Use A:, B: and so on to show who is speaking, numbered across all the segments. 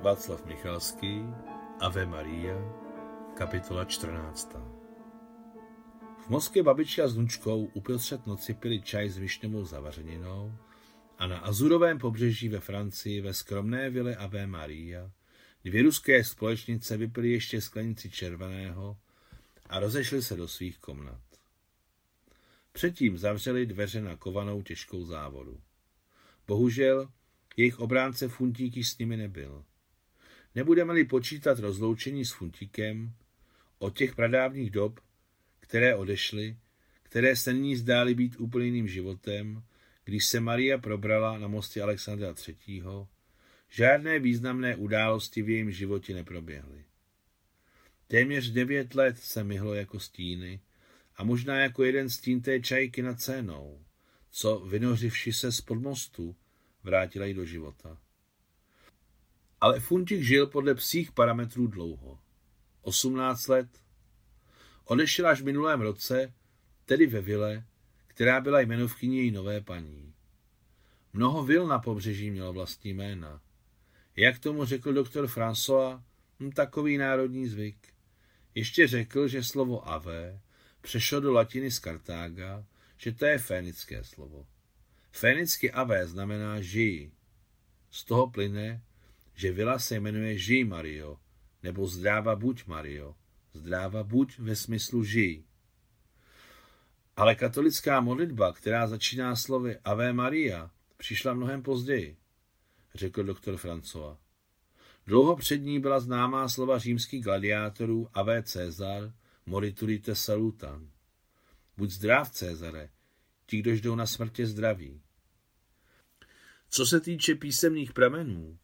A: Václav Michalský, Ave Maria, kapitola 14. V Moskvě babička s Nučkou uprostřed noci pili čaj s višňovou zavařeninou a na azurovém pobřeží ve Francii ve skromné vile Ave Maria dvě ruské společnice vypili ještě sklenici červeného a rozešli se do svých komnat. Předtím zavřeli dveře na kovanou těžkou závodu. Bohužel jejich obránce Funtíky s nimi nebyl. Nebudeme-li počítat rozloučení s Funtíkem, od těch pradávných dob, které odešly, které se nyní zdály být úplným životem, když se Maria probrala na mostě Alexandra III., žádné významné události v jejím životě neproběhly. Téměř devět let se myhlo jako stíny a možná jako jeden stín té čajky nad cénou, co, vynořivši se z podmostu, vrátila ji do života. Ale Funtik žil podle psích parametrů dlouho. 18 let. Odešel až v minulém roce, tedy ve vile, která byla jmenovkyní její nové paní. Mnoho vil na pobřeží mělo vlastní jména. Jak tomu řekl doktor François, hm, takový národní zvyk. Ještě řekl, že slovo ave přešlo do latiny z Kartága, že to je fénické slovo. Fénicky ave znamená žij. Z toho plyne, že vila se jmenuje Žij Mario, nebo Zdráva buď Mario. Zdráva buď ve smyslu žij. Ale katolická modlitba, která začíná slovy Ave Maria, přišla mnohem později, řekl doktor François. Dlouho před ní byla známá slova římských gladiátorů Ave Cezar, moriturite salutan. Buď zdrav, Cezare, ti, kdož jdou na smrtě zdraví. Co se týče písemných pramenů,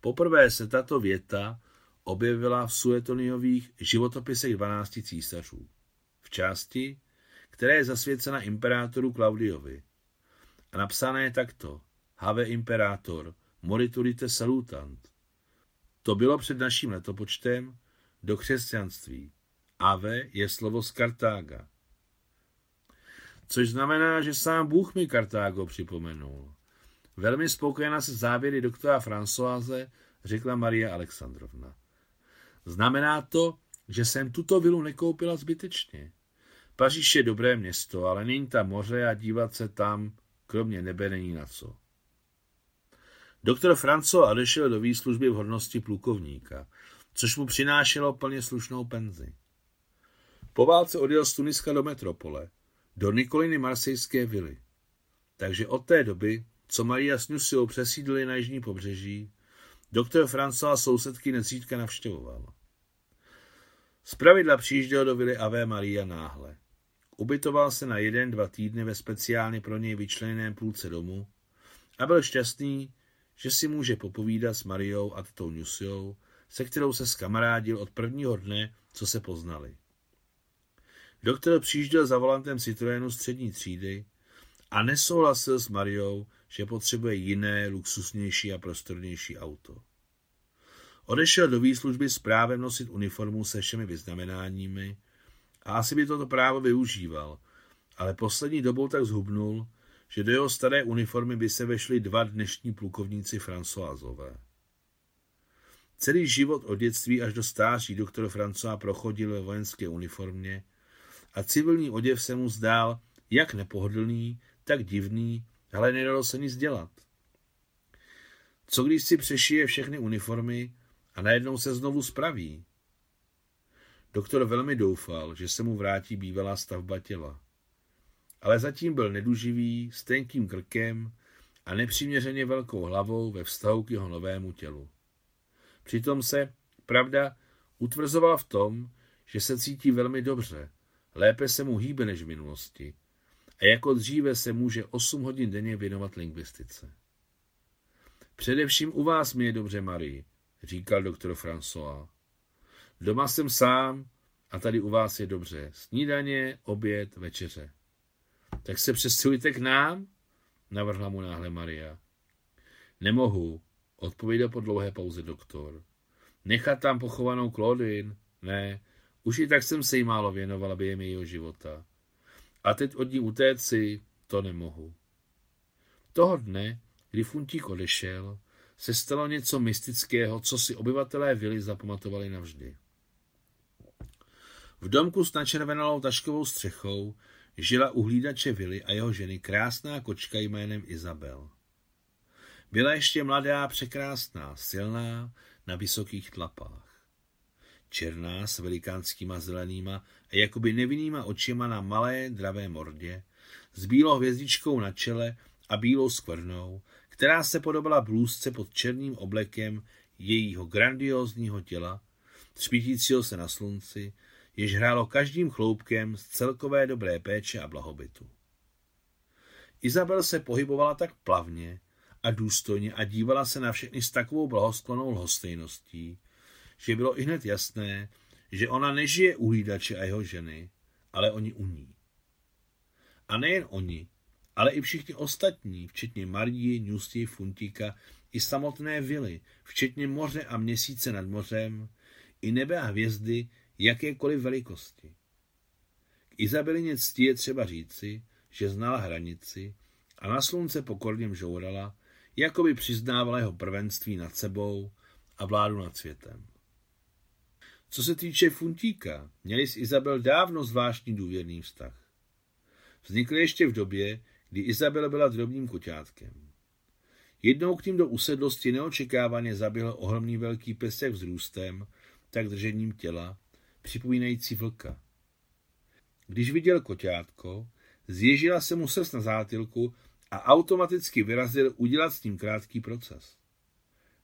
A: poprvé se tato věta objevila v Suetoniových životopisech 12 císařů. V části, která je zasvěcena imperátoru Klaudiovi. A napsané je takto. Have imperator, moriturite salutant. To bylo před naším letopočtem do křesťanství. Ave je slovo z Kartága. Což znamená, že sám Bůh mi Kartágo připomenul. Velmi spokojená se závěry doktora Françoise, řekla Maria Alexandrovna. Znamená to, že jsem tuto vilu nekoupila zbytečně. Paříž je dobré město, ale není tam moře a dívat se tam, kromě nebe, není na co. Doktor Franco odešel do výslužby v hodnosti plukovníka, což mu přinášelo plně slušnou penzi. Po válce odjel z Tuniska do metropole, do Nikoliny marsejské vily. Takže od té doby, co Maria s Nusiou přesídlili na jižní pobřeží, doktor François sousedky nezřídka navštěvoval. Zpravidla přijížděl do vily Ave Maria náhle. Ubytoval se na jeden, dva týdny ve speciálně pro něj vyčleněném půlce domu a byl šťastný, že si může popovídat s Mariou a tetou Nusiou, se kterou se skamarádil od prvního dne, co se poznali. Doktor přijížděl za volantem Citroenu střední třídy a nesouhlasil s Mariou, že potřebuje jiné, luxusnější a prostornější auto. Odešel do výslužby s právem nosit uniformu se všemi vyznamenáními a asi by toto právo využíval, ale poslední dobou tak zhubnul, že do jeho staré uniformy by se vešli dva dnešní plukovníci Françoisové. Celý život od dětství až do stáří doktor François prochodil ve vojenské uniformě a civilní oděv se mu zdál jak nepohodlný, tak divný, ale nedalo se nic dělat. Co když si přešije všechny uniformy a najednou se znovu spraví? Doktor velmi doufal, že se mu vrátí bývalá stavba těla. Ale zatím byl neduživý, s tenkým krkem a nepřiměřeně velkou hlavou ve vztahu k jeho novému tělu. Přitom se, pravda, utvrzoval v tom, že se cítí velmi dobře, lépe se mu hýbe než v minulosti a jako dříve se může 8 hodin denně věnovat lingvistice. Především u vás mi je dobře, Marie, říkal doktor François. Doma jsem sám a tady u vás je dobře. Snídaně, oběd, večeře. Tak se přestěhujte k nám, navrhla mu náhle Maria. Nemohu, odpověděl po dlouhé pauze doktor. Nechat tam pochovanou Claudine? Ne, už i tak jsem se jí málo věnovala během jejího života. A teď od ní utéci, to nemohu. Toho dne, kdy Funtík odešel, se stalo něco mystického, co si obyvatelé vily zapamatovali navždy. V domku s načervenalou taškovou střechou žila u hlídače vily a jeho ženy krásná kočka jménem Izabel. Byla ještě mladá, překrásná, silná, na vysokých tlapách. Černá s velikánskýma zelenýma a jakoby nevinnýma očima na malé, dravé mordě, s bílou hvězdičkou na čele a bílou skvrnou, která se podobala blůzce pod černým oblekem jejího grandiózního těla, třpítícího se na slunci, jež hrálo každým chloupkem z celkové dobré péče a blahobytu. Izabel se pohybovala tak plavně a důstojně a dívala se na všechny s takovou blahosklonou lhostejností, že bylo i hned jasné, že ona nežije u hlídače a jeho ženy, ale oni u ní. A nejen oni, ale i všichni ostatní, včetně Marii, Newsy, Funtíka, i samotné vily, včetně moře a měsíce nad mořem, i nebe a hvězdy jakékoliv velikosti. K Izabelině cti je třeba říci, že znala hranici a na slunce pokorně žourala, jako by přiznávala jeho prvenství nad sebou a vládu nad světem. Co se týče Funtíka, měli s Izabel dávno zvláštní důvěrný vztah. Vznikl ještě v době, kdy Izabel byla drobným koťátkem. Jednou k ním do usedlosti neočekávaně zaběhl ohromný velký pes jak vzrůstem, tak držením těla, připomínající vlka. Když viděl koťátko, zježila se mu srs na zátilku a automaticky vyrazil udělat s ním krátký proces.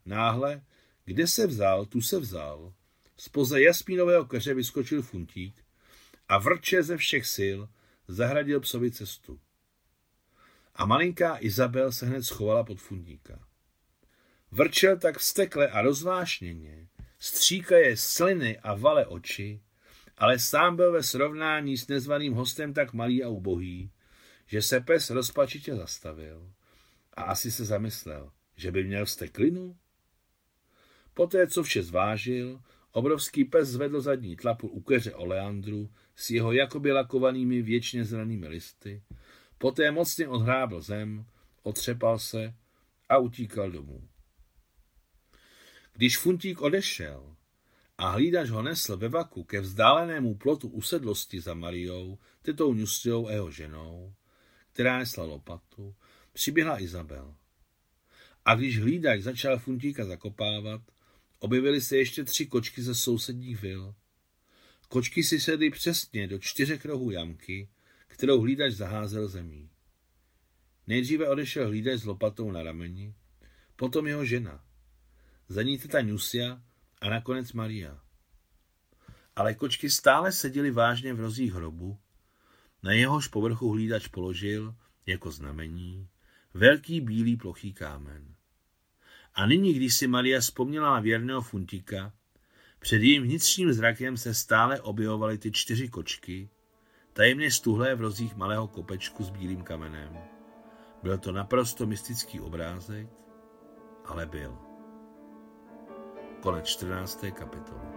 A: Náhle, kde se vzal, tu se vzal, spoza jaspínového keře vyskočil funtík a vrče ze všech sil zahradil psovi cestu. A malinká Izabel se hned schovala pod fundíka. Vrčel tak vstekle a rozvášněně, stříkaje sliny a vale oči, ale sám byl ve srovnání s nezvaným hostem tak malý a ubohý, že se pes rozpačitě zastavil a asi se zamyslel, že by měl steklinu. Poté, co vše zvážil, obrovský pes zvedl zadní tlapu u keře oleandru s jeho jakoby lakovanými věčně zelenými listy, poté mocně odhrábl zem, otřepal se a utíkal domů. Když Funtík odešel a hlídač ho nesl ve vaku ke vzdálenému plotu usedlosti za Mariou, tetou Nusťou a jeho ženou, která nesla lopatu, přiběhla Izabel. A když hlídač začal Funtíka zakopávat, objevily se ještě tři kočky ze sousedních vil. Kočky si sedly přesně do čtyřech rohů jamky, kterou hlídač zaházel zemí. Nejdříve odešel hlídač s lopatou na rameni, potom jeho žena. Za ní teta Nusia a nakonec Maria. Ale kočky stále seděly vážně v rozích hrobu, na jehož povrchu hlídač položil, jako znamení, velký bílý plochý kámen. A nyní, když si Maria vzpomněla na věrného funtika, před jejím vnitřním zrakem se stále objevovaly ty čtyři kočky, tajemně stuhlé v rozích malého kopečku s bílým kamenem. Byl to naprosto mystický obrázek, ale byl. Konec 14. kapitoly.